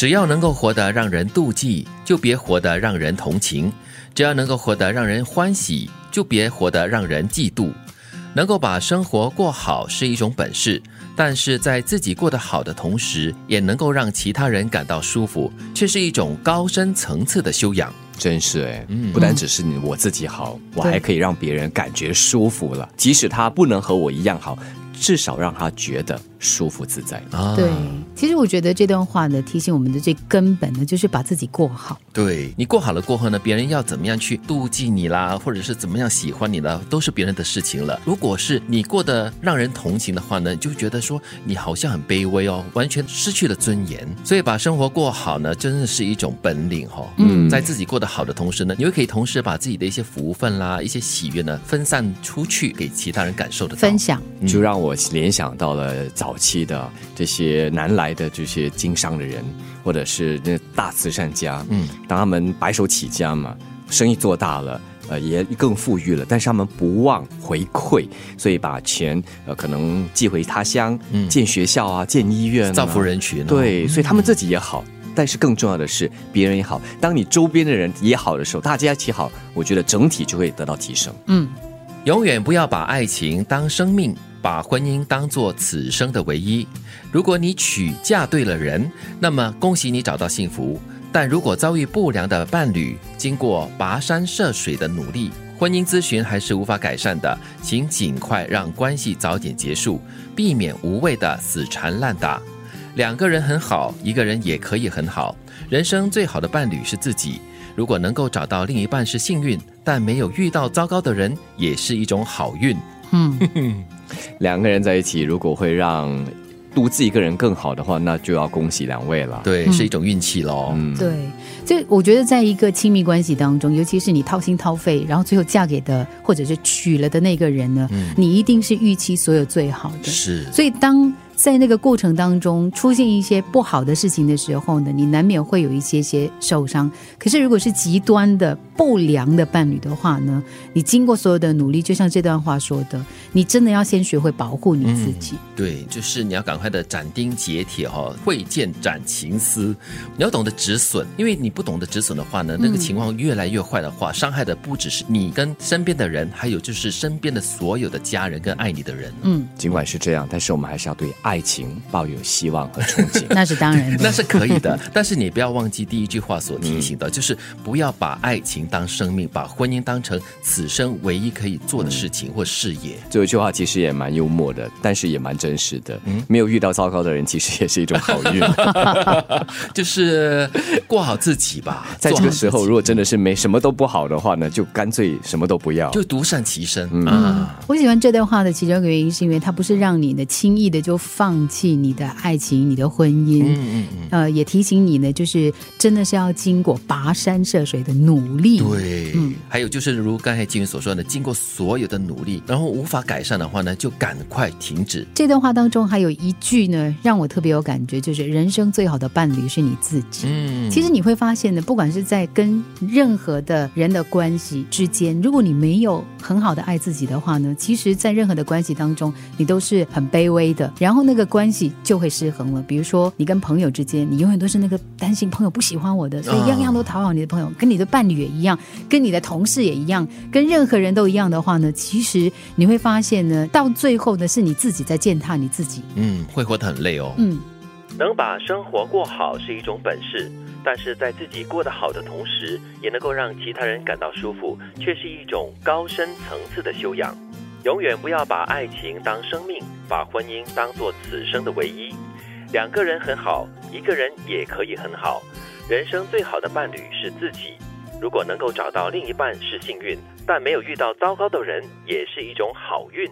只要能够活得让人妒忌，就别活得让人同情；只要能够活得让人欢喜，就别活得让人嫉妒。能够把生活过好是一种本事，但是在自己过得好的同时，也能够让其他人感到舒服，却是一种高深层次的修养。真是哎，不单只是你我自己好，我还可以让别人感觉舒服了，即使他不能和我一样好。至少让他觉得舒服自在啊！对，其实我觉得这段话呢，提醒我们的最根本的就是把自己过好。对你过好了过后呢，别人要怎么样去妒忌你啦，或者是怎么样喜欢你呢，都是别人的事情了。如果是你过得让人同情的话呢，就觉得说你好像很卑微哦，完全失去了尊严。所以把生活过好呢，真的是一种本领哈。嗯，在自己过得好的同时呢，你又可以同时把自己的一些福分啦、一些喜悦呢分散出去，给其他人感受的分享，就让我。联想到了早期的这些南来的这些经商的人，或者是那大慈善家，嗯，当他们白手起家嘛，生意做大了，呃，也更富裕了，但是他们不忘回馈，所以把钱呃可能寄回他乡，嗯建学校啊，建医院，造福人群。对，所以他们自己也好，但是更重要的是别人也好。当你周边的人也好的时候，大家一起好，我觉得整体就会得到提升。嗯，永远不要把爱情当生命。把婚姻当做此生的唯一。如果你娶嫁对了人，那么恭喜你找到幸福。但如果遭遇不良的伴侣，经过跋山涉水的努力，婚姻咨询还是无法改善的，请尽快让关系早点结束，避免无谓的死缠烂打。两个人很好，一个人也可以很好。人生最好的伴侣是自己。如果能够找到另一半是幸运，但没有遇到糟糕的人，也是一种好运。嗯。两个人在一起，如果会让独自一个人更好的话，那就要恭喜两位了。对，是一种运气喽。嗯，对，这我觉得在一个亲密关系当中，尤其是你掏心掏肺，然后最后嫁给的或者是娶了的那个人呢，你一定是预期所有最好的。是，所以当。在那个过程当中出现一些不好的事情的时候呢，你难免会有一些些受伤。可是如果是极端的不良的伴侣的话呢，你经过所有的努力，就像这段话说的，你真的要先学会保护你自己。对，就是你要赶快的斩钉截铁哈，会见斩情丝，你要懂得止损，因为你不懂得止损的话呢，那个情况越来越坏的话，伤害的不只是你跟身边的人，还有就是身边的所有的家人跟爱你的人。嗯，尽管是这样，但是我们还是要对爱。爱情抱有希望和憧憬，那是当然，那是可以的。但是你不要忘记第一句话所提醒的，就是不要把爱情当生命，把婚姻当成此生唯一可以做的事情或事业。这一句话其实也蛮幽默的，但是也蛮真实的。嗯，没有遇到糟糕的人，其实也是一种好运。就是过好自己吧。在这个时候，如果真的是没什么都不好的话呢，就干脆什么都不要，就独善其身啊。我喜欢这段话的其中一个原因，是因为它不是让你的轻易的就。放弃你的爱情，你的婚姻，嗯嗯嗯，呃，也提醒你呢，就是真的是要经过跋山涉水的努力。对，嗯，还有就是如刚才金云所说的，经过所有的努力，然后无法改善的话呢，就赶快停止。这段话当中还有一句呢，让我特别有感觉，就是人生最好的伴侣是你自己。嗯，其实你会发现呢，不管是在跟任何的人的关系之间，如果你没有很好的爱自己的话呢，其实，在任何的关系当中，你都是很卑微的。然后呢？那个关系就会失衡了。比如说，你跟朋友之间，你永远都是那个担心朋友不喜欢我的，所以样样都讨好你的朋友。跟你的伴侣也一样，跟你的同事也一样，跟任何人都一样的话呢，其实你会发现呢，到最后呢，是你自己在践踏你自己。嗯，会活得很累哦。嗯，能把生活过好是一种本事，但是在自己过得好的同时，也能够让其他人感到舒服，却是一种高深层次的修养。永远不要把爱情当生命，把婚姻当做此生的唯一。两个人很好，一个人也可以很好。人生最好的伴侣是自己。如果能够找到另一半是幸运，但没有遇到糟糕的人，也是一种好运。